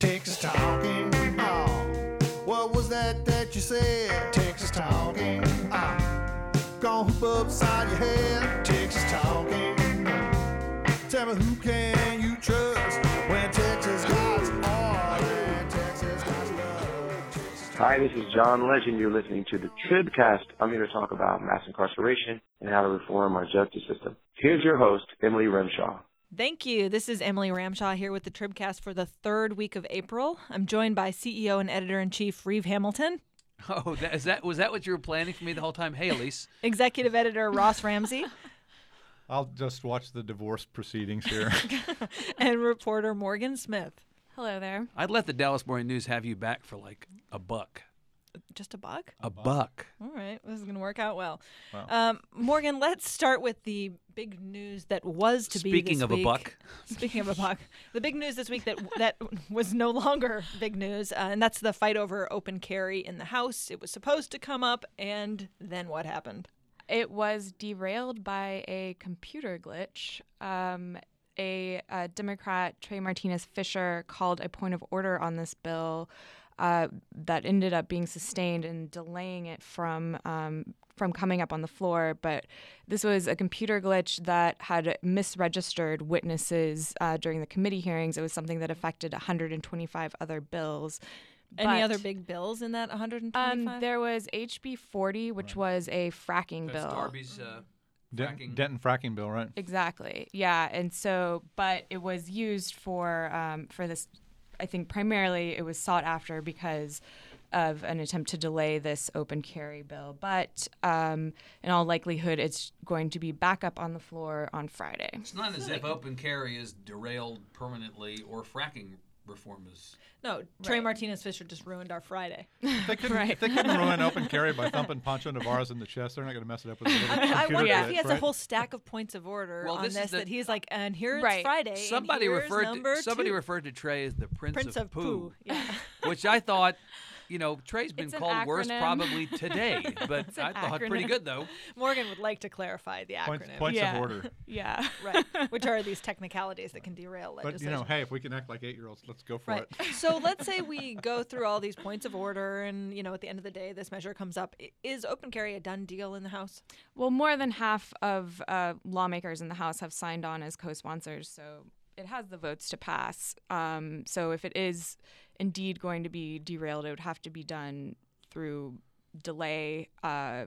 Texas talking. Oh, what was that that you said? Texas talking. Oh, gonna hoop upside your head. Texas talking. Tell me who can you trust when Texas got are and Texas got love. Hi, this is John Legend. You're listening to the Tribcast. I'm here to talk about mass incarceration and how to reform our justice system. Here's your host, Emily Ramshaw. Thank you. This is Emily Ramshaw here with the Tribcast for the third week of April. I'm joined by CEO and editor in chief Reeve Hamilton, Oh, that, is that was that what you were planning for me the whole time? Hey, Elise. executive editor Ross Ramsey, I'll just watch the divorce proceedings here. and reporter Morgan Smith. Hello there. I'd let the Dallas Morning News have you back for like a buck. Just a buck? A buck. All right, this is going to work out well. Wow. Um, Morgan, let's start with the big news that was to be. Speaking this of a buck. Speaking of a buck, the big news this week that that was no longer big news, uh, and that's the fight over open carry in the House. It was supposed to come up, and then what happened? It was derailed by a computer glitch. Um, a, uh Democrat, Trey Martinez Fischer, called a point of order on this bill uh, that ended up being sustained and delaying it from um, from coming up on the floor. But this was a computer glitch that had misregistered witnesses uh, during the committee hearings. It was something that affected 125 other bills. Any But- other big bills in that 125? Um, there was HB 40, which was a fracking That's bill. Darby's uh, fracking. Denton fracking bill, right? Exactly. Yeah, and so, but it was used for um, for this. I think primarily it was sought after because of an attempt to delay this open carry bill. But um, in all likelihood, it's going to be back up on the floor on Friday. It's not as if open carry is derailed permanently or fracking reform is. no, Trey Right. Martinez Fischer just ruined our Friday. If they couldn't, if they couldn't ruin open carry by thumping Poncho Nevárez in the chest, they're not going to mess it up with I, I wonder Yeah. if he has right? a whole stack of points of order Well, on this this, the- that he's like, and here it's Right. Friday. and Somebody here's referred to somebody two. referred to Trey as the Prince, Prince of Pooh. Yeah. which I thought, you know, Trey's been It's an called worse probably today, but It's an I thought pretty good though. Morgan would like to clarify the Points, acronym. points yeah. of order. Yeah. right, which are these technicalities that can derail legislation. But legislation. you know, hey, if we can act like eight-year-olds, let's go for Right. it. so let's say we go through all these points of order, and you know, at the end of the day, this measure comes up. Is open carry a done deal in the House? Well, more than half of uh, lawmakers in the House have signed on as co-sponsors, so it has the votes to pass. Um, so if it is indeed going to be derailed, it would have to be done through delay, uh,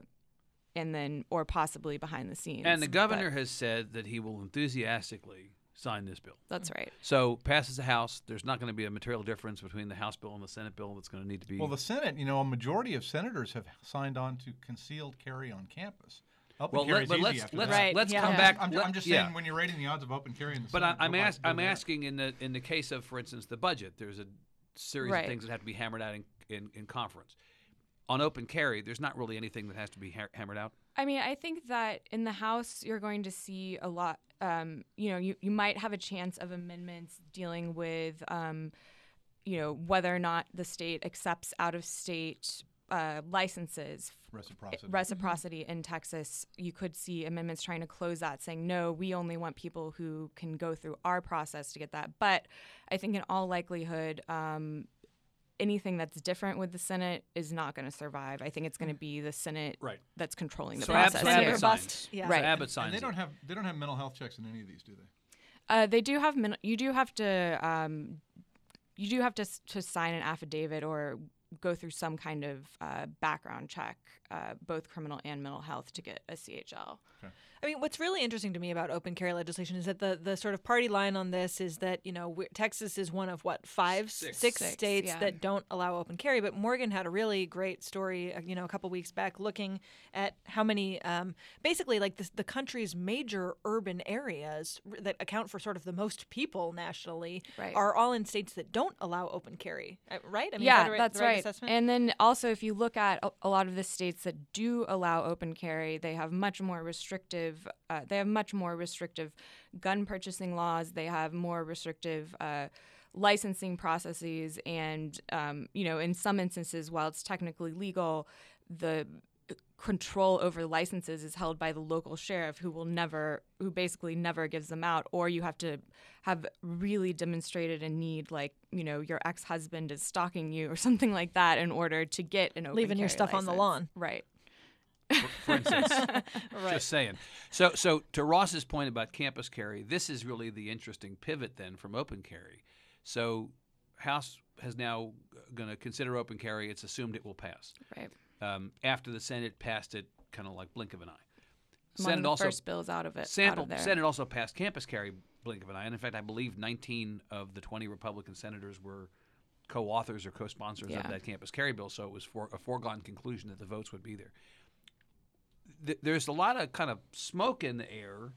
and then or possibly behind the scenes. And the But governor has said that he will enthusiastically sign this bill. that's right. So passes the House. There's not going to be a material difference between the House bill and the Senate bill. That's going to need to be. Well, the Senate, you know, a majority of senators have signed on to concealed carry on campus. Open well, let, but let's let's. Right, let's yeah. come Yeah. back. I'm, I'm just yeah. saying when you're rating the odds of open carry in the But Senate, I, I'm, ask, I'm asking in the in the case of, for instance, the budget. There's a series Right. of things that have to be hammered out in, in, in conference. On open carry, there's not really anything that has to be ha- hammered out. I mean, I think that in the House, you're going to see a lot. Um, you know, you, you might have a chance of amendments dealing with, um, you know, whether or not the state accepts out of state uh, licenses. Reciprocity. Reciprocity in Texas, you could see amendments trying to close that, saying, no, we only want people who can go through our process to get that. But I think in all likelihood, um, anything that's different with the Senate is not going to survive. I think it's going to be the Senate Right. that's controlling the So Ab- process so Abbott signs. Yeah. So Right. Abbott signs. and they don't have they don't have mental health checks in any of these, do they? Uh, they do have min- you do have to um, you do have to s- to sign an affidavit or go through some kind of uh, background check, uh, both criminal and mental health, to get a CHL. I mean, what's really interesting to me about open carry legislation is that the, the sort of party line on this is that, you know, we're, Texas is one of what, five, Six. six Six, states yeah. that don't allow open carry. But Morgan had a really great story, uh, you know, a couple weeks back looking at how many, um, basically, like the, the country's major urban areas that account for sort of the most people nationally Right. are all in states that don't allow open carry, uh, right? I mean, yeah, that the that's the right. right. assessment? And then also, if you look at a, a lot of the states that do allow open carry, they have much more restrictive. Uh, they have much more restrictive gun purchasing laws. They have more restrictive. Uh, licensing processes and um, you know in some instances while it's technically legal the control over licenses is held by the local sheriff who will never who basically never gives them out or you have to have really demonstrated a need like you know your ex-husband is stalking you or something like that in order to get an open Leaving your stuff on the lawn. right for, for instance. Just saying. So, so to Ross's point about campus carry, this is really the interesting pivot then from open carry. So, House has now going to consider open carry. It's assumed it will pass. right Um, after the Senate passed it, kind of like blink of an eye. one Senate also first bills out of it out Senate, of Senate also passed campus carry blink of an eye, and in fact, I believe 19 of the 20 Republican senators were co-authors or co-sponsors Yeah. of that campus carry bill. So it was for a foregone conclusion that the votes would be there. Th- there's a lot of kind of smoke in the air,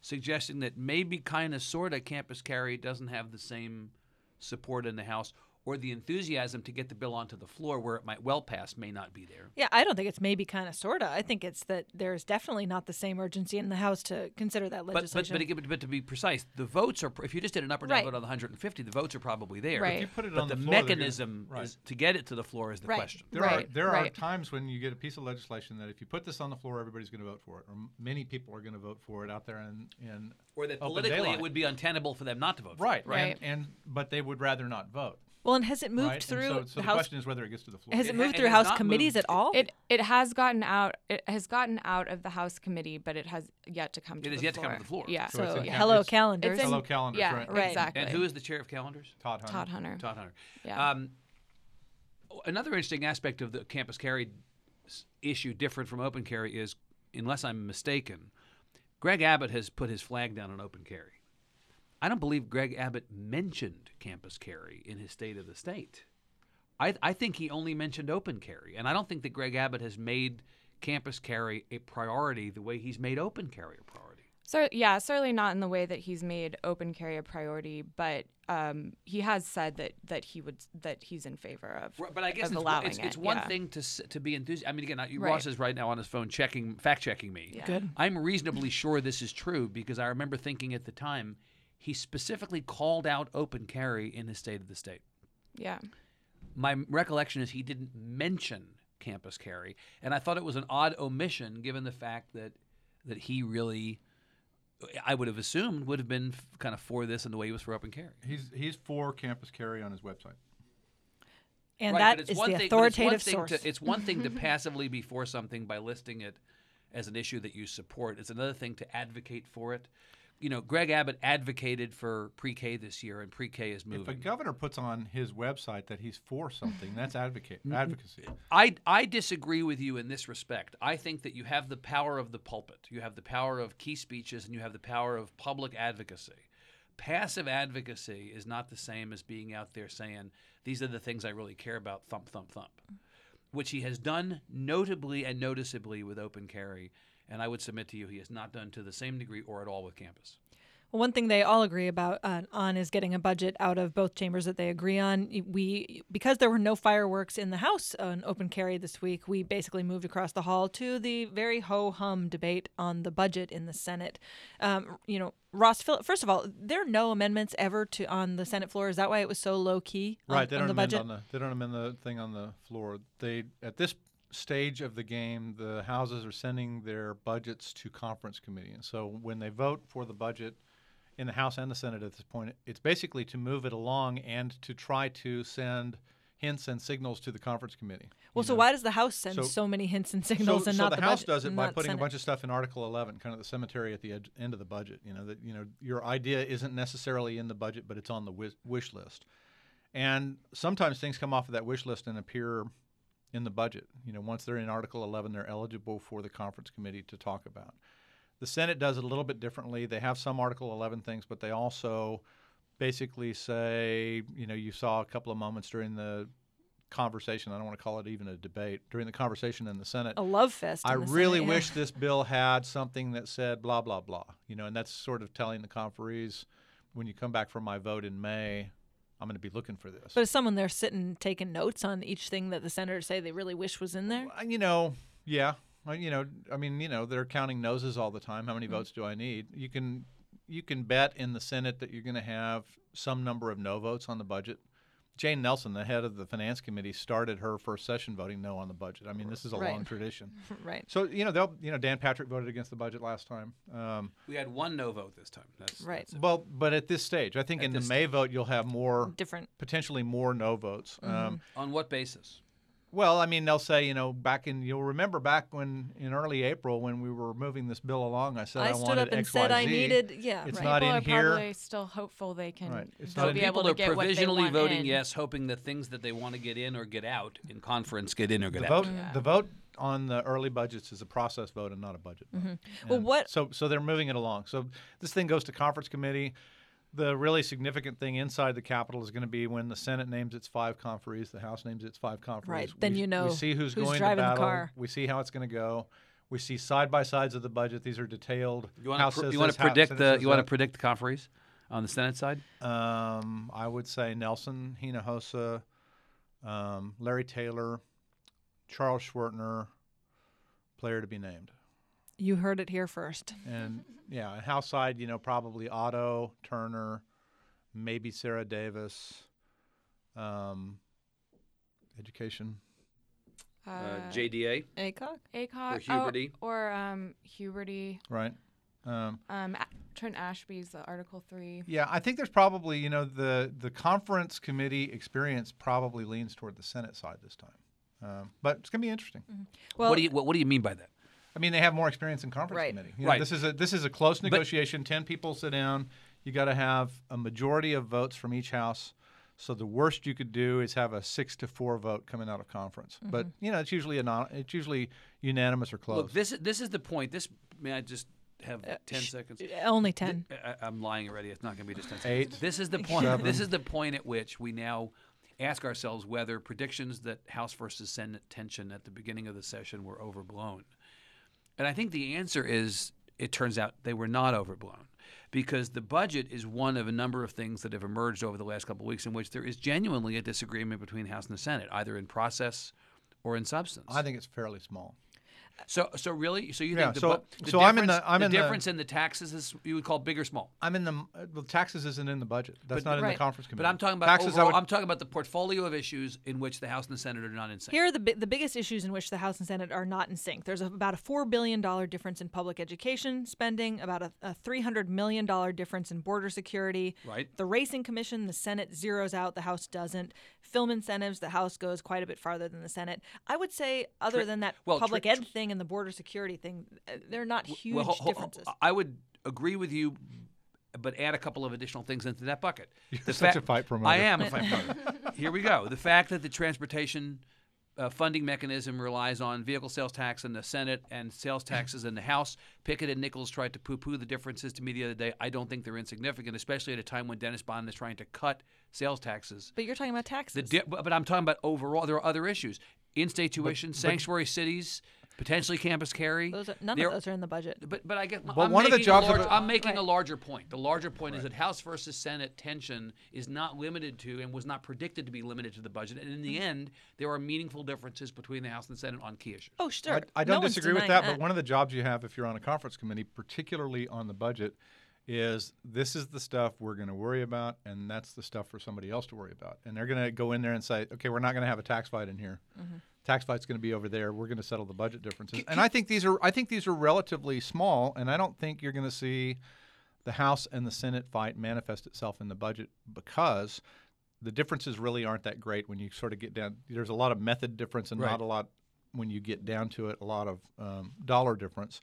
suggesting that maybe kind of sort of campus carry doesn't have the same support in the House. Or the enthusiasm to get the bill onto the floor where it might well pass may not be there. Yeah, I don't think it's maybe kind of sorta. I think it's that there's definitely not the same urgency in the House to consider that But, but, legislation. but, but to be precise, the votes are. If you just did an up or down Right. vote on the 150, the votes are probably there. Right. If you put it But on the, the, floor, they're gonna- mechanism right. is, to get it to the floor is the Right. question. There Right, are there are right. times when you get a piece of legislation that if you put this on the floor, everybody's going to vote for it, or many people are going to vote for it out there in, in Or that politically daylight. it would be untenable for them not to vote. for right, it. Right. And, and but they would rather not vote. Well, and has it moved right? through and so, so the the House? question is whether it gets to the floor. Has It it moved it through House committees moved. at all? It it has gotten out. It has gotten out of the House committee, but it has yet to come to It the has yet to come to the floor. Yeah. So so it's in- hello it's- calendars. It's in- Hello calendars, yeah, right. Right. exactly. And who is the chair of calendars? Todd Hunter. Todd Hunter? Todd Hunter. Yeah. Um, another interesting aspect of the campus carry issue, different from open carry, is unless I'm mistaken, Greg Abbott has put his flag down on open carry. I don't believe Greg Abbott mentioned campus carry in his State of the State. I, I think he only mentioned open carry, and I don't think that Greg Abbott has made campus carry a priority the way he's made open carry a priority. So yeah, certainly not in the way that he's made open carry a priority, but um, he has said that that he would that he's in favor of. Right, but I guess it's, allowing it's, it's it, one yeah. thing to to be enthusiastic. I mean, again, I- Right. Ross is right now on his phone checking, fact checking me. Yeah. Good. I'm reasonably sure this is true because I remember thinking at the time he specifically called out open carry in his State of the State. Yeah. My recollection is he didn't mention campus carry, and I thought it was an odd omission given the fact that that he really, I would have assumed, would have been f- kind of for this and the way he was for open carry. He's he's for campus carry on his website. and right, that but it's is one the thing, but it's one authoritative thing source. To, it's one thing to passively be for something by listing it as an issue that you support. It's another thing to advocate for it. You know, Greg Abbott advocated for pre-K this year, and pre-K is moving. If a governor puts on his website that he's for something, that's advocate mm-hmm. advocacy. I, I disagree with you in this respect. I think that you have the power of the pulpit, you have the power of key speeches, and you have the power of public advocacy. Passive advocacy is not the same as being out there saying, these are the things I really care about, thump, thump, thump, which he has done notably and noticeably with open carry. And I would submit to you, he has not done to the same degree or at all with campus. Well, one thing they all agree about uh, on is getting a budget out of both chambers that they agree on. We because there were no fireworks in the House on open carry this week, we basically moved across the hall to the very ho hum debate on the budget in the Senate. Um, you know, Ross. First of all, there are no amendments ever to on the Senate floor. Is that why it was so low key? On, Right, they don't the amend budget. on the they don't amend the thing on the floor. They at this stage of the game, the houses are sending their budgets to conference committee, and so when they vote for the budget in the House and the Senate at this point, it's basically to move it along and to try to send hints and signals to the conference committee. well, so know. why does the House send so, So- many hints and signals so, and so not the, the, House budget, does it by putting Senate? a bunch of stuff in Article 11, kind of the cemetery at the ed- end of the budget. You know that you know your idea isn't necessarily in the budget, but it's on the wish, wish list. And sometimes things come off of that wish list and appear in the budget. You know, once they're in Article 11, they're eligible for the conference committee to talk about. The Senate does it a little bit differently. They have some Article 11 things, but they also basically say, you know, you saw a couple of moments during the conversation. I don't want to call it even a debate during the conversation in the Senate. a love fest. I really Senate, yeah. wish this bill had something that said blah blah blah. You know, and that's sort of telling the conferees when you come back for my vote in May, I'm going to be looking for this. But is someone there sitting taking notes on each thing that the senators say they really wish was in there? You know, yeah, Uh, you know, I mean, you know, they're counting noses all the time. How many Mm. votes do I need? You can you can bet in the Senate that you're going to have some number of no votes on the budget. Jane Nelson, the head of the finance committee, started her first session voting no on the budget. I mean, this is a Right. long tradition. right. So you know, they'll you know Dan Patrick voted against the budget last time. Um, We had one no vote this time. That's Right. that's well, but at this stage, I think At in the this May vote you'll have more Different. potentially more no votes. Mm-hmm. Um, On what basis? Well, I mean, they'll say, you know, back in you'll remember back when in early April when we were moving this bill along, I said I, I stood wanted up and X, said Y, I Z. needed. Yeah. It's right. not People in are here. probably still hopeful they can Right. It's they'll not in- be People able to are get what they provisionally want voting in. yes, hoping that things that they want to get in or get out in conference get in or get The out. vote, the vote on the early budgets is a process vote and not a budget. Mm-hmm. Well, what- So, so they're moving it along. So this thing goes to conference committee. The really significant thing inside the Capitol is going to be when the Senate names its five conferees, the House names its five conferees. Right. Then We- you know we see who's, who's going driving the to battle. car. We see how it's going to go. We see side by sides of the budget. These are detailed. You want to says you want to predict the you want to predict the conferees on the Senate side? Um, I would say Nelson, Hinojosa, um, Larry Taylor, Charles Schwertner, player to be named. You heard it here first. And yeah, and House side, you know, probably Otto, Turner, maybe Sarah Davis, um, education. Uh, Uh, JDA. Aycock? Aycock or Huberty. Oh, or um, Huberty. Right. Um, Um, Trent Ashby's the Article Three. yeah, I think there's probably, you know, the the conference committee experience probably leans toward the Senate side this time. Um, but it's going to be interesting. Well, what do you what, what do you mean by that? I mean, they have more experience in conference Right. committee. You know, Right. This is a this is a close negotiation. Ten people sit down. You got to have a majority of votes from each house. So the worst you could do is have a six to four vote coming out of conference. Mm-hmm. But you know, it's usually a non, it's usually unanimous or close. Look, this is this is the point. This may I just have uh, ten sh- seconds? Uh, only 10. I, I'm lying already. It's not going to be just ten Eight, seconds. This is the point. This is the point at which we now ask ourselves whether predictions that House versus Senate tension at the beginning of the session were overblown. And I think the answer is it turns out they were not overblown because the budget is one of a number of things that have emerged over the last couple of weeks in which there is genuinely a disagreement between House and the Senate, either in process or in substance. I think it's fairly small. So, so really, so you Yeah, think the, so- the so I'm in difference- the- I'm in the- in the taxes is you would call big or small. I'm in the well, taxes isn't in the budget. That's But- not in the conference committee. But I'm talking about taxes. I overall, would- I'm talking about the portfolio of issues in which the House and the Senate are not in sync. Here are the the biggest issues in which the House and Senate are not in sync. There's a, about a four billion dollar difference in public education spending, about a, a three hundred million dollar difference in border security. Right. The racing commission, the Senate zeroes out, the House doesn't. Film incentives, the House goes quite a bit farther than the Senate. I would say, other Tri- than that well, tri- public ed thing and the border security thing, uh, they're not huge Well, ho- ho- differences. I would agree with you, but add a couple of additional things into that bucket. You're such a fight promoter. I am a fight promoter. Here we go. The fact that the transportation uh, funding mechanism relies on vehicle sales tax in the Senate and sales taxes in the House. Pickett and Nichols tried to poo-poo the differences to me the other day. I don't think they're insignificant, especially at a time when Dennis Bonnen is trying to cut sales taxes. but you're talking about taxes. The di- but but I'm talking about overall. There are other issues: in-state tuition, sanctuary cities, potentially campus carry. those are, none There- of those are in the budget. But but I guess Well, I'm one of the jobs a of Large, I'm making a larger point. The larger point is that House versus Senate tension is not limited to and was not predicted to be limited to the budget. And in the Mm-hmm. end, there are meaningful differences between the House and the Senate on key issues. Oh, sure. I, I don't one's disagree with denying that, but one of the jobs you have if you're on a conference committee, particularly on the budget, is this is the stuff we're going to worry about, and that's the stuff for somebody else to worry about. And they're going to go in there and say, okay, we're not going to have a tax fight in here. Mm-hmm. Tax fight's going to be over there. We're going to settle the budget differences. And I think these are I think these are relatively small, and I don't think you're going to see the House and the Senate fight manifest itself in the budget because the differences really aren't that great when you sort of get down. There's a lot of method difference and Right. not a lot when you get down to it. A lot of um, dollar difference,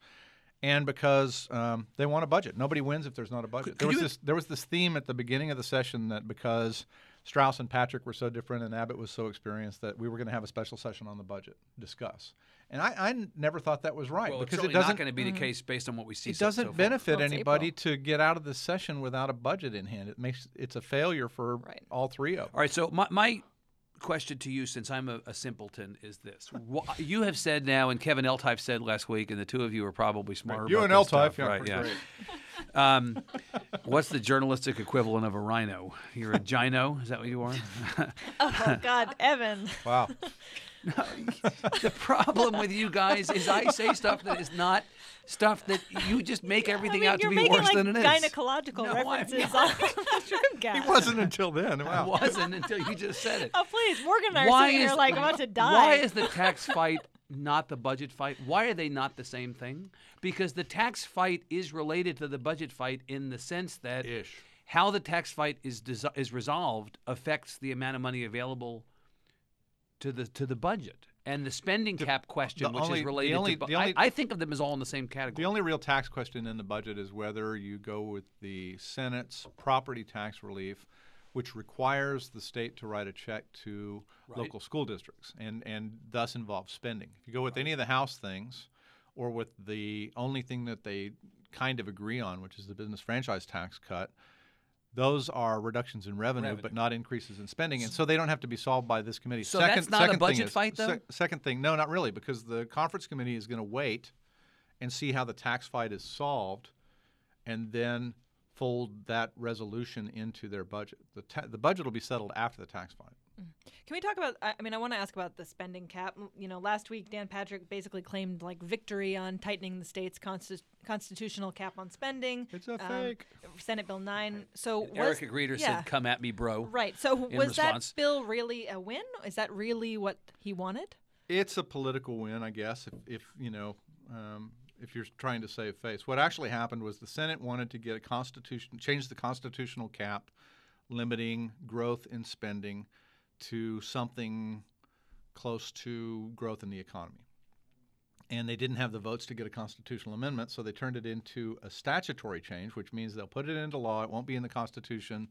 and because um, they want a budget. Nobody wins if there's not a budget. Could- there was this there was this theme at the beginning of the session that because Strauss and Patrick were so different and Abbott was so experienced that we were going to have a special session on the budget discuss. And I never thought that was right well, it's it certainly not doesn't going to be the mm. case based on what we see. it so- doesn't so far. benefit Well, it's anybody to get out of the session without a budget in hand. It makes it's a failure for Right. all three of them. All right. So my, my question to you, since I'm a, a simpleton, is this: Wha- You have said now, and Kevin Eltife said last week, and the two of you are probably smarter. You about and this stuff, Eltife, yeah, right? Yeah. Um, what's the journalistic equivalent of a rhino? You're a gino. Is that what you are? Oh God, Evan. Wow. the problem with you guys is I say stuff that is not stuff that you just make everything I mean, out to be making worse like than it is. gynecological No, I'm references on the Tribcast. He wasn't until then. I Wow. wasn't until you just said it. Oh please, Morgan and I are Why sitting is here like about to die. Why is the tax fight not the budget fight? Why are they not the same thing? Because the tax fight is related to the budget fight in the sense that Ish. how the tax fight is desi- is resolved affects the amount of money available to the to the budget. And the spending cap question, the which only- is related only- to, bu- the only- I, I think of them as all in the same category. The only real tax question in the budget is whether you go with the Senate's property tax relief, which requires the state to write a check to Right. local school districts and, and thus involves spending. If you go with any of the House things, or with the only thing that they kind of agree on, which is the business franchise tax cut, those are reductions in revenue, Revenue. but not increases in spending, and so they don't have to be solved by this committee. So second, that's not a budget is- fight, though? sec- second thing, no, not really, because the conference committee is going to wait and see how the tax fight is solved, and then fold that resolution into their budget. The ta- the budget will be settled after the tax fight. Can we talk about? I I mean, I want to ask about the spending cap. You know, last week Dan Patrick basically claimed like victory on tightening the state's consti- constitutional cap on spending. It's a Um, fake. Senate Bill nine. So was, Erica Grieder yeah. said, "Come at me, bro." Right. So was response. that bill really a win? Is that really what he wanted? It's a political win, I guess, if, if you know, um, if you're trying to save face. What actually happened was the Senate wanted to get a constitution, change the constitutional cap, limiting growth in spending to something close to growth in the economy. And they didn't have the votes to get a constitutional amendment, so they turned it into a statutory change, which means they'll put it into law. It won't be in the Constitution.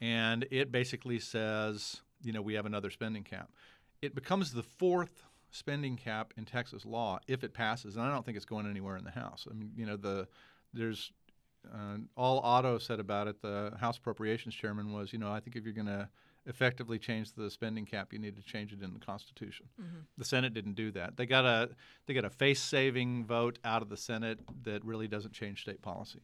And it basically says, you know, we have another spending cap. It becomes the fourth spending cap in Texas law if it passes, and I don't think it's going anywhere in the House. I mean, you know, the there's uh, all Otto said about it. The House Appropriations Chairman was, you know, I think if you're going to effectively change the spending cap, you need to change it in the Constitution. The Senate didn't do that. They got a they got a face-saving vote out of the Senate that really doesn't change state policy.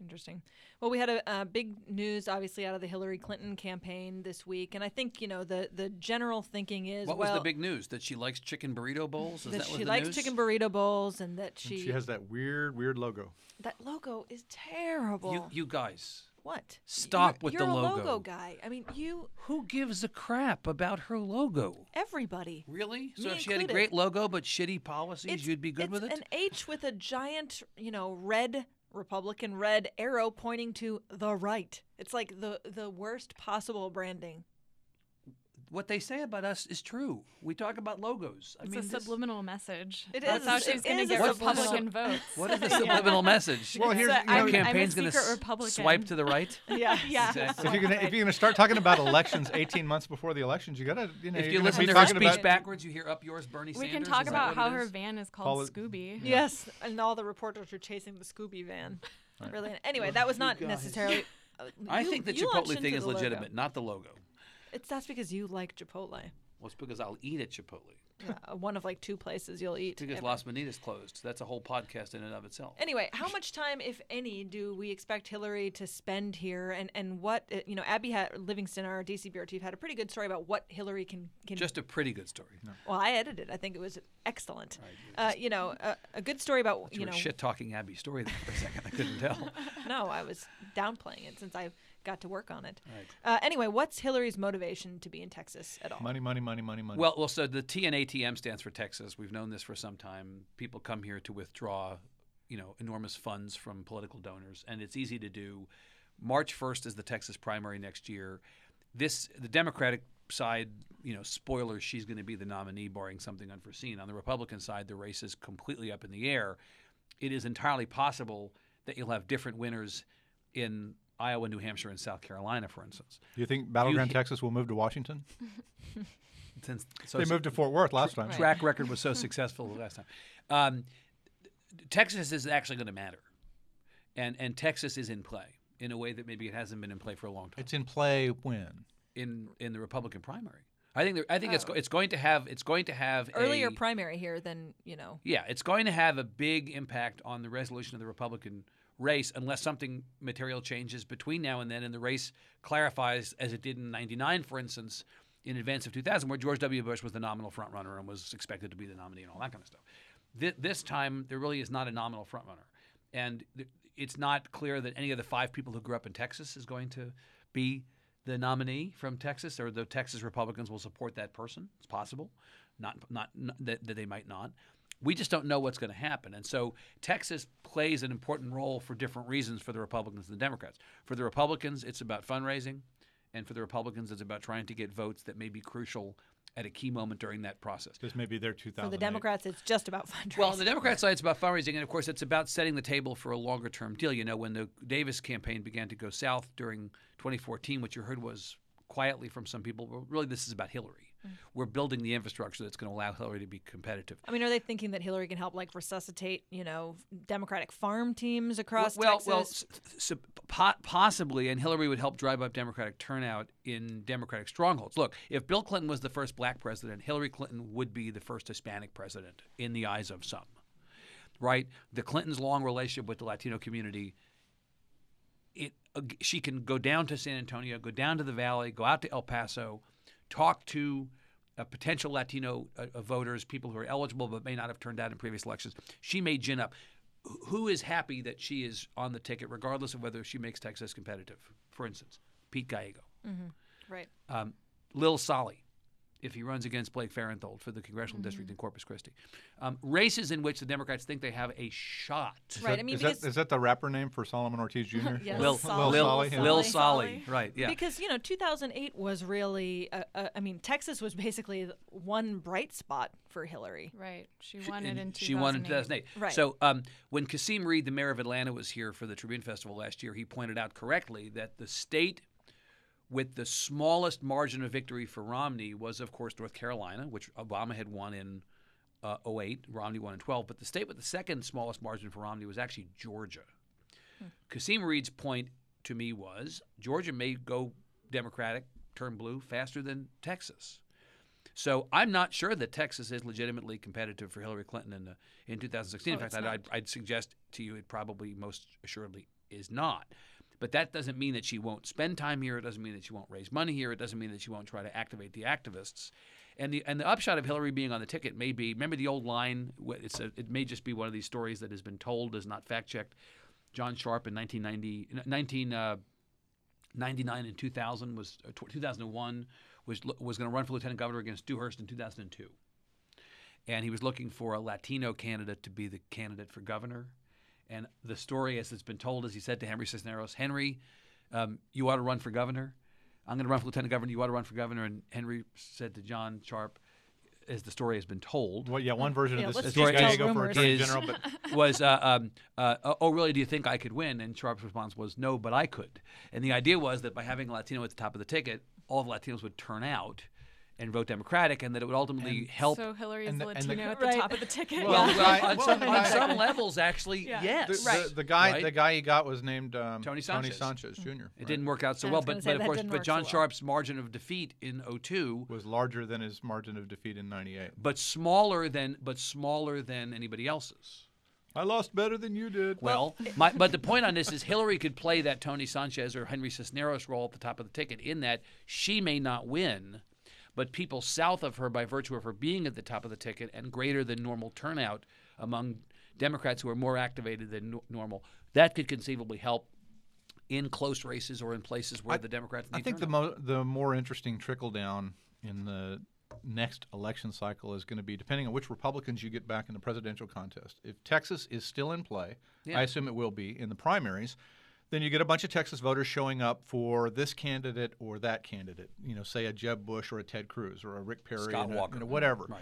Interesting. Well, we had a, uh big news, obviously, out of the Hillary Clinton campaign this week, and I think you know the the general thinking is What well was the big news? That she likes chicken burrito bowls? Is that that she what the likes news? chicken burrito bowls, and that And she, she has that weird, weird logo. that logo is terrible. You, you guys, what? Stop you're, with you're the a logo. logo guy. I mean, you who gives a crap about her logo? everybody. Really? So Me if she had a great logo but shitty policies, It's- you'd be good with it? An H with a giant, you know, red Republican red arrow pointing to the right. It's like the the worst possible branding. What they say about us is true. We talk about logos. I It's mean, a this- subliminal message. It That's is. how It she's going to get Republican subliminal- votes. what is the subliminal message? Well, here's So you know, I'm- I'm a campaign's going to swipe to the right. Yeah, yeah. Exactly. if you're gonna if you're gonna start talking about elections 18 months before the elections, you gotta you know If you're gonna listen to her talking speech about backwards, you hear up yours, Bernie We Sanders. can talk about how her van is called Scooby. Yes, and all the reporters are chasing the Scooby van. Really. Anyway, that was not necessarily. uh, I think the you Chipotle thing is legitimate, not the logo. It's that's because you like Chipotle. Well, it's because I'll eat at Chipotle. Uh, one of like two places you'll eat. Because ever. Las Manitas closed. That's a whole podcast in and of itself. Anyway, how much time, if any, do we expect Hillary to spend here? And and what uh, you know, Abby had, Livingston, our DC bureau chief, had a pretty good story about what Hillary can can. Just a pretty good story. No. well, I edited. I think it was excellent. Uh, you know, a, a good story about You, you were know. shit talking Abby story there for a second. I couldn't tell. No, I was downplaying it since I got to work on it. Right. Uh, anyway, what's Hillary's motivation to be in Texas at all? money, money, money, money, money. Well, well, so the TNATM stands for Texas. We've known this for some time. People come here to withdraw, you know, enormous funds from political donors, and it's easy to do. March 1st is the Texas primary next year. This the Democratic side, you know, spoilers, she's going to be the nominee barring something unforeseen. On the Republican side, the race is completely up in the air. It is entirely possible that you'll have different winners in Iowa, New Hampshire, and South Carolina, for instance. Do you think Battleground he- Texas will move to Washington? Since so they moved to Fort Worth last time. track record was so successful last time. Um, Texas is actually going to matter, and and Texas is in play in a way that maybe it hasn't been in play for a long time It's in play when? in in the Republican primary. I think there, I think it's it's going to have it's going to have Earlier a, primary here than you know. yeah it's going to have a big impact on the resolution of the Republican race unless something material changes between now and then and the race clarifies as it did in 99 for instance in advance of 2000, where George W. Bush was the nominal frontrunner and was expected to be the nominee and all that kind of stuff. This, this time, there really is not a nominal frontrunner, and th- it's not clear that any of the five people who grew up in Texas is going to be the nominee from Texas, or the Texas Republicans will support that person. It's possible, not not, not that, that they might not. We just don't know what's going to happen, and so Texas plays an important role for different reasons for the Republicans and the Democrats. For the Republicans, it's about fundraising, and for the Republicans, it's about trying to get votes that may be crucial at a key moment during that process. This may be their 2000. For the Democrats, it's just about fundraising. Well, on the Democrat side, it's about fundraising, and of course, it's about setting the table for a longer term deal. You know, when the Davis campaign began to go south during 2014, what you heard was quietly from some people, well, really, this is about Hillary. We're building the infrastructure that's going to allow Hillary to be competitive. I mean, are they thinking that Hillary can help like resuscitate, you know, Democratic farm teams across well, Texas? well, s- s- po- possibly, and Hillary would help drive up Democratic turnout in Democratic strongholds. Look, if Bill Clinton was the first black president, Hillary Clinton would be the first Hispanic president in the eyes of some. Right? The Clintons' long relationship with the Latino community. It, uh, she can go down to San Antonio, go down to the Valley, go out to El Paso, talk to uh, potential Latino uh, uh, voters, people who are eligible but may not have turned out in previous elections. She may gin up. Who is happy that she is on the ticket, regardless of whether she makes Texas competitive? For instance, Pete Gallego, right. um, Lil Solly, if he runs against Blake Farenthold for the congressional district in Corpus Christi. Um, races in which the Democrats think they have a shot. Right. I mean, is, because that, is that the rapper name for Solomon Ortiz Jr.? Yes. Lil, Lil Solly. Lil, Solly, yeah. Lil Solly. Solly, right? Yeah. because you know 2008 was really uh, uh, I mean Texas was basically one bright spot for Hillary. Right. She She- won it in 2008. She won in 2008. Right. So um, when Kasim Reed, the mayor of Atlanta, was here for the Tribune Festival last year, he pointed out correctly that the state with the smallest margin of victory for Romney was, of course, North Carolina, which Obama had won in uh, 08. Romney won in 12. But the state with the second smallest margin for Romney was actually Georgia. Kasim Reed's point to me was Georgia may go Democratic, turn blue faster than Texas. So I'm not sure that Texas is legitimately competitive for Hillary Clinton in the, in 2016. in Oh, fact, I'd. I'd, I'd suggest to you it probably most assuredly is not. But that doesn't mean that she won't spend time here. It doesn't mean that she won't raise money here. It doesn't mean that she won't try to activate the activists. And the and the upshot of Hillary being on the ticket may be remember the old line. It's a, it may just be one of these stories that has been told, is not fact checked. John Sharp in 1990, 1999 and 2000 was uh, 2001 was was going to run for lieutenant governor against Dewhurst in 2002, and he was looking for a Latino candidate to be the candidate for governor. And the story, as it's been told, is he said to Henry Cisneros, "Henry, um, you ought to run for governor. I'm going to run for lieutenant governor. You ought to run for governor." And Henry said to John Sharp, as the story has been told, Well, yeah, one version Yeah, of this let's is just tell Gallego for rumors. attorney Is- general, but was, uh, um, uh, "Oh, really? Do you think I could win?" And Sharp's response was, "No, but I could." And the idea was that by having a Latino at the top of the ticket, all the Latinos would turn out and vote Democratic, and that it would ultimately help. So Hillary is and the the- the- at the Right. top of the ticket. Well, yeah. the guy- on, some, on some levels, actually, Yeah. yes. the, Right. the, the guy Right? the guy he got was named um, Tony Tony Sanchez. Sanchez Jr. It didn't work out so well, but, but of course, but John so well. Sharp's margin of defeat in 02 was larger than his margin of defeat in '98. but smaller than but smaller than anybody else's. I lost better than you did. Well, my, but the point on this is Hillary could play that Tony Sanchez or Henry Cisneros role at the top of the ticket in that she may not win, but people south of her, by virtue of her being at the top of the ticket and greater than normal turnout among Democrats who are more activated than no- normal, that could conceivably help in close races or in places where I- the Democrats need I think the mo- the more interesting trickle down in the next election cycle is going to be depending on which Republicans you get back in the presidential contest. If Texas is still in play, Yeah. I assume it will be in the primaries. Then you get a bunch of Texas voters showing up for this candidate or that candidate. You know, say a Jeb Bush or a Ted Cruz or a Rick Perry, Scott and a- Walker. you know, whatever. Right.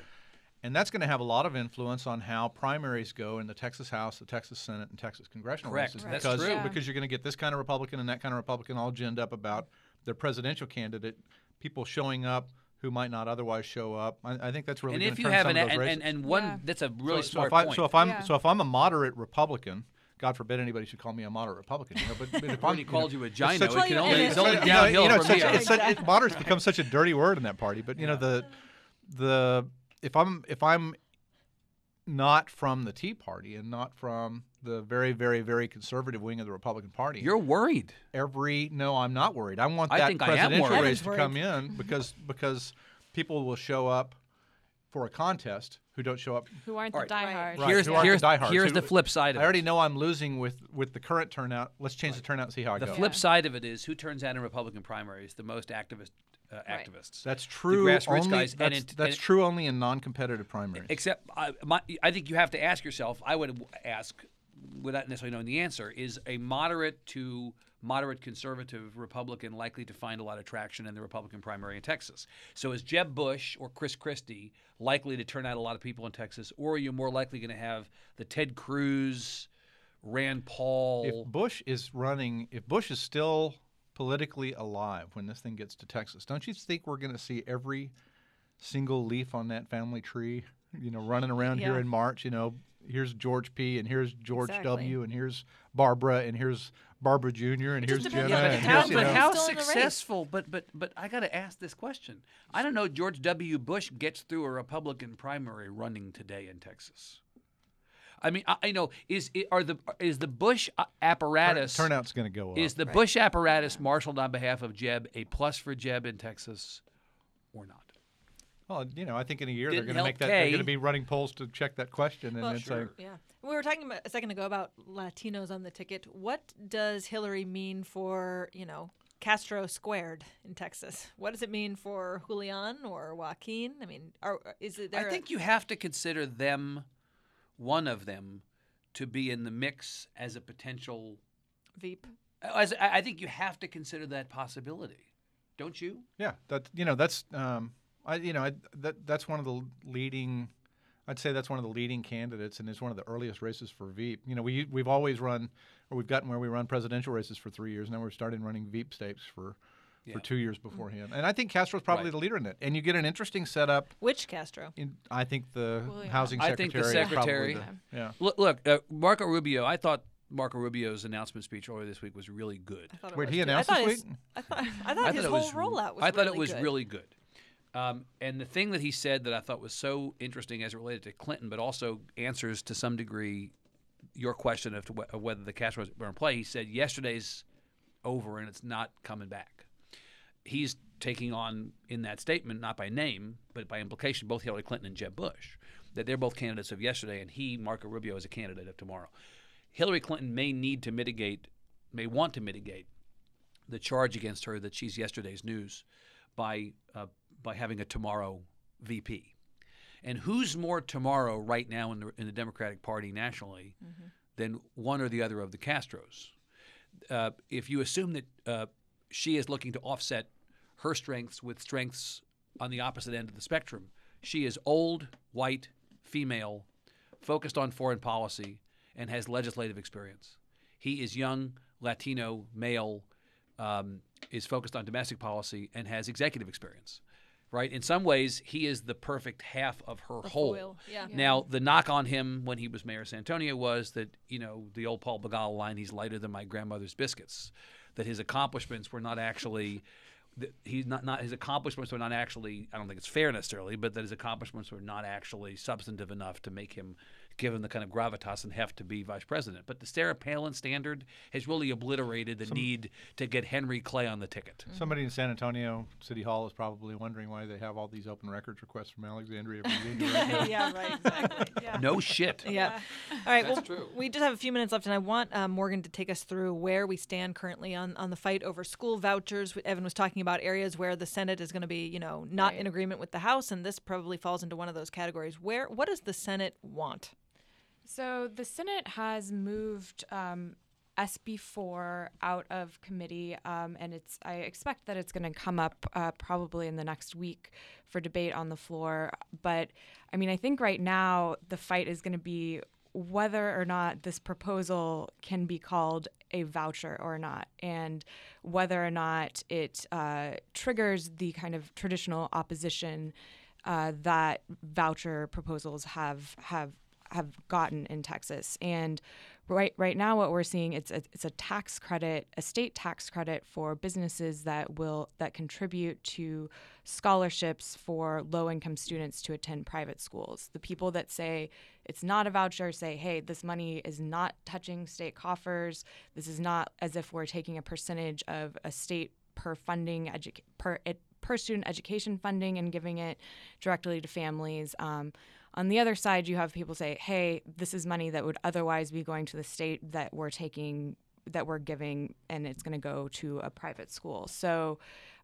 And that's going to have a lot of influence on how primaries go in the Texas House, the Texas Senate, and Texas congressional Correct. races. That's because, true. Yeah. Because you're going to get this kind of Republican and that kind of Republican all ginned up about their presidential candidate, people showing up who might not otherwise show up. I, I think that's really and if you turn have an and, and, and one Yeah. that's a really so, so smart if I, point. so if I'm Yeah. so if I'm a moderate Republican, God forbid anybody should call me a moderate Republican. You know, but, but if I'm Already called you a gino. such- It Well, can only, and it's it's only like- you downhill you know, from it's here. it's it, moderate's become such a dirty word in that party. But you know the the if I'm if I'm not from the Tea Party and not from the very, very, very conservative wing of the Republican Party. You're worried. every no, I'm not worried. I want I that think I presidential race to come in because because people will show up for a contest who don't show up. Who aren't the right. diehards? Right, here's who aren't the diehards, here's who- the flip side of it. I already it. know I'm losing with with the current turnout. Let's change the turnout and see how I The go. flip side of it is who turns out in Republican primaries the most activist uh, Right. activists. That's true. grassroots only, guys, and that's, it- that's and- true only in non-competitive primaries. Except, I, my, I think you have to ask yourself. I would ask, without necessarily knowing the answer, is a moderate to moderate conservative Republican likely to find a lot of traction in the Republican primary in Texas? So is Jeb Bush or Chris Christie likely to turn out a lot of people in Texas, or are you more likely going to have the Ted Cruz, Rand Paul? if Bush is running, if Bush is still politically alive when this thing gets to Texas, don't you think we're going to see every single leaf on that family tree, you know, running around here in March? You know, here's George P. and here's George Exactly. W. and here's Barbara and here's Barbara Jr. and It here's just Jenna. Yeah, but and how, here's, town, you but how Still in the race. successful? But but but I got to ask this question. I don't know. George W. Bush gets through a Republican primary running today in Texas. I mean, I, I know is are the is the Bush uh, apparatus turnout's going to go up. is the Bush apparatus marshaled on behalf of Jeb a plus for Jeb in Texas or not? Well, you know, I think in a year Didn't they're going to make that. They're going to be running polls to check that question and Well, then say, Yeah. We were talking about a second ago about Latinos on the ticket. What does Hillary mean for, you know, Castro squared in Texas? What does it mean for Julian or Joaquin? I mean, are, is it there? I a- think you have to consider them, one of them, to be in the mix as a potential Veep. As, I I think you have to consider that possibility, don't you? Yeah, that you know that's um, I you know I, that that's one of the leading. I'd say that's one of the leading candidates, and it's one of the earliest races for Veep. You know, we we've always run, or we've gotten where we run presidential races for three years. And now we're starting running Veep stakes for Yeah. for two years beforehand, and I think Castro's probably Right. the leader in it. And you get an interesting setup. Which Castro? In I think the Well, yeah. housing I secretary. think the secretary- the- yeah. Look, look uh, Marco Rubio. I thought Marco Rubio's announcement speech earlier this week was really good. I thought Wait, he too. I announced thought this his- week? I thought, I thought his it whole was, rollout was I thought really it was good. really good. Um, and the thing that he said that I thought was so interesting as it related to Clinton, but also answers to some degree your question of, wh- of whether the Castros were in play. He said yesterday's over and it's not coming back. He's taking on in that statement, not by name, but by implication, both Hillary Clinton and Jeb Bush, that they're both candidates of yesterday, and he, Marco Rubio, is a candidate of tomorrow. Hillary Clinton may need to mitigate, may want to mitigate the charge against her that she's yesterday's news by uh, by having a tomorrow VP. And who's more tomorrow right now in the in the Democratic Party nationally than one or the other of the Castros? Uh, if you assume that uh, she is looking to offset her strengths with strengths on the opposite end of the spectrum, she is old, white, female, focused on foreign policy, and has legislative experience. He is young, Latino, male, um, is focused on domestic policy, and has executive experience. Right? In some ways, he is the perfect half of her The whole. yeah. Yeah. Now, the knock on him when he was mayor of San Antonio was that, you know, the old Paul Begala line, he's lighter than my grandmother's biscuits, that his accomplishments were not actually. that He's not, not his accomplishments were not actually. I don't think it's fair necessarily, but that his accomplishments were not actually substantive enough to make him, give him the kind of gravitas and heft to be vice president. But the Sarah Palin standard has really obliterated the need to get Henry Clay on the ticket. Somebody in San Antonio City Hall is probably wondering why they have all these open records requests from Alexandria Virginia right yeah, right. Exactly. yeah. No shit. Yeah. All right. That's well, true. we just have a few minutes left, and I want uh, Morgan to take us through where we stand currently on, on the fight over school vouchers. Evan was talking about areas where the Senate is going to be, you know, not Right. in agreement with the House, and this probably falls into one of those categories. Where what does the Senate want? So the Senate has moved um, SB4 out of committee, um, and it's. I expect that it's going to come up uh, probably in the next week for debate on the floor. But I mean, I think right now the fight is going to be whether or not this proposal can be called a voucher or not, and whether or not it uh, triggers the kind of traditional opposition uh, that voucher proposals have have have gotten in Texas. And right right now what we're seeing it's a, it's a tax credit a state tax credit for businesses that will that contribute to scholarships for low income students to attend private schools. The people that say it's not a voucher say hey this money is not touching state coffers. This is not as if we're taking a percentage of a state per funding edu- per per student education funding and giving it directly to families. Um, on the other side, you have people say, "Hey, this is money that would otherwise be going to the state that we're taking, that we're giving, and it's going to go to a private school." So,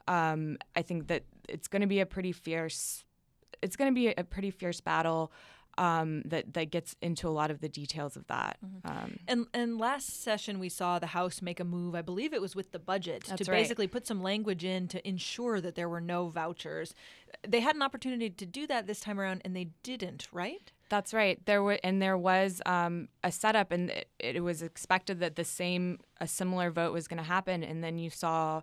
um, I think that it's going to be a pretty fierce, it's going to be a pretty fierce battle um, that that gets into a lot of the details of that. Um, And and last session we saw the House make a move. I believe it was with the budget to right. basically put some language in to ensure that there were no vouchers. They had an opportunity to do that this time around, and they didn't. Right? That's right. There were and there was um, a setup, and it, it was expected that the same a similar vote was going to happen, and then you saw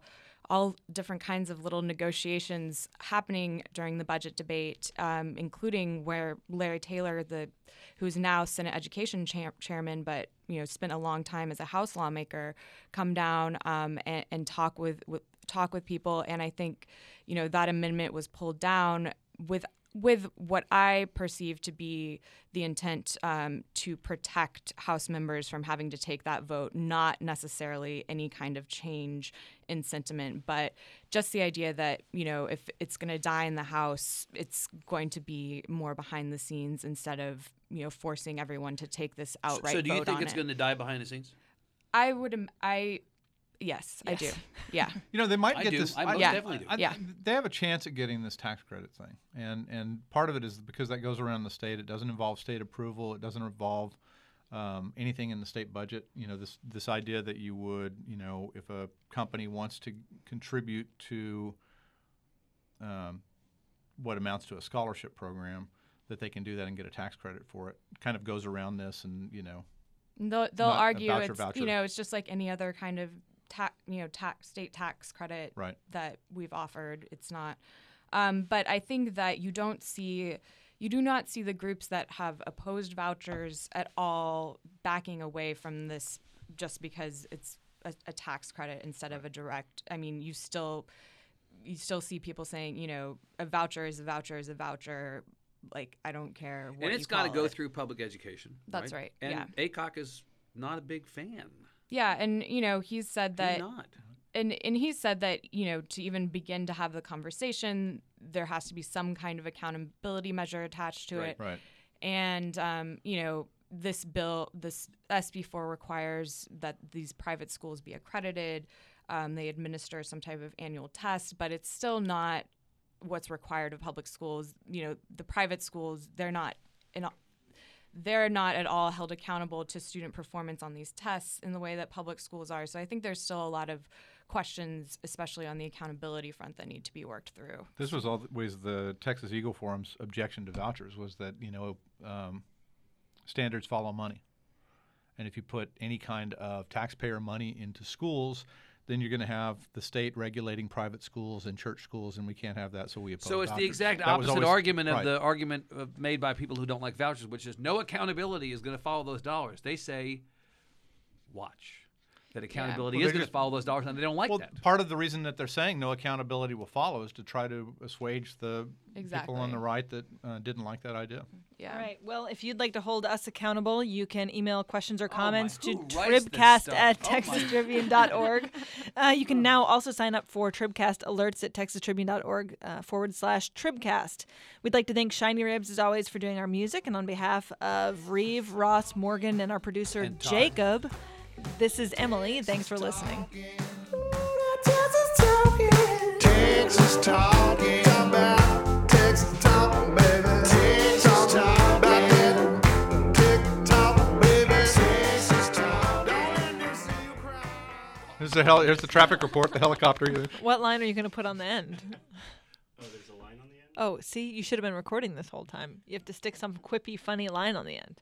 all different kinds of little negotiations happening during the budget debate, um, including where Larry Taylor, the who's now Senate Education chair, Chairman, but you know spent a long time as a House lawmaker, come down um, and, and talk with, with talk with people, and I think you know that amendment was pulled down with with what I perceive to be the intent um, to protect House members from having to take that vote, not necessarily any kind of change in sentiment, but just the idea that, you know, if it's going to die in the House, it's going to be more behind the scenes instead of, you know, forcing everyone to take this outright so do you think it's it. going to die behind the scenes? I would, I, yes, I do. Yeah. You know, they might I get do. this. I most Yeah. definitely do. I- Yeah. They have a chance at getting this tax credit thing, and and part of it is because that goes around the state. It doesn't involve state approval. It doesn't involve um, anything in the state budget. You know, this this idea that you would, you know, if a company wants to contribute to um, what amounts to a scholarship program, that they can do that and get a tax credit for it. Kind of goes around this, and you know, They'll, they'll argue voucher, it's voucher. you know it's just like any other kind of tax you know tax state tax credit Right. that we've offered. It's not, um, but I think that you don't see you do not see the groups that have opposed vouchers at all backing away from this just because it's a, a tax credit instead of a direct. I mean, you still you still see people saying you know a voucher is a voucher is a voucher. Like I don't care what and it's got to go through public education. That's right, And yeah. Aycock is not a big fan. Yeah, and you know he's said They're that not. and and he said that you know to even begin to have the conversation there has to be some kind of accountability measure attached to Right. it right. and um, you know this bill this sb4 requires that these private schools be accredited um, they administer some type of annual test but it's still not what's required of public schools you know the private schools they're not in they're not at all held accountable to student performance on these tests in the way that public schools are. So I think there's still a lot of questions, especially on the accountability front, that need to be worked through. This was always the Texas Eagle Forum's objection to vouchers was that you know um, standards follow money, and if you put any kind of taxpayer money into schools, then you're going to have the state regulating private schools and church schools, and we can't have that. So we oppose. So it's the exact That opposite always- argument of right. the argument of, made by people who don't like vouchers, which is no accountability is going to follow those dollars. They say, watch. That accountability Well, is going to just- follow those dollars, and they don't like that. well, that. part of the reason that they're saying no accountability will follow is to try to assuage the people on the right that uh, didn't like that idea. Yeah. All right. Well, if you'd like to hold us accountable, you can email questions or Oh my, comments to who writes this tribcast at Oh my. texastribune.org. uh, you can now also sign up for Tribcast alerts at texastribune.org uh, forward slash Tribcast. We'd like to thank Shiny Ribs, as always, for doing our music. And on behalf of Reeve, Ross, Morgan, and our producer, And Todd. Jacob, this is Emily. Thanks for listening. Texas talking. Texas talking about Texas talking, baby. Texas talking about that TikTok, baby. Texas talk. Don't let me see you cry. Here's the hel- Here's the traffic report. The helicopter. What line are you going to put on the end? Oh, there's a line on the end? Oh, see, you should have been recording this whole time. You have to stick some quippy, funny line on the end.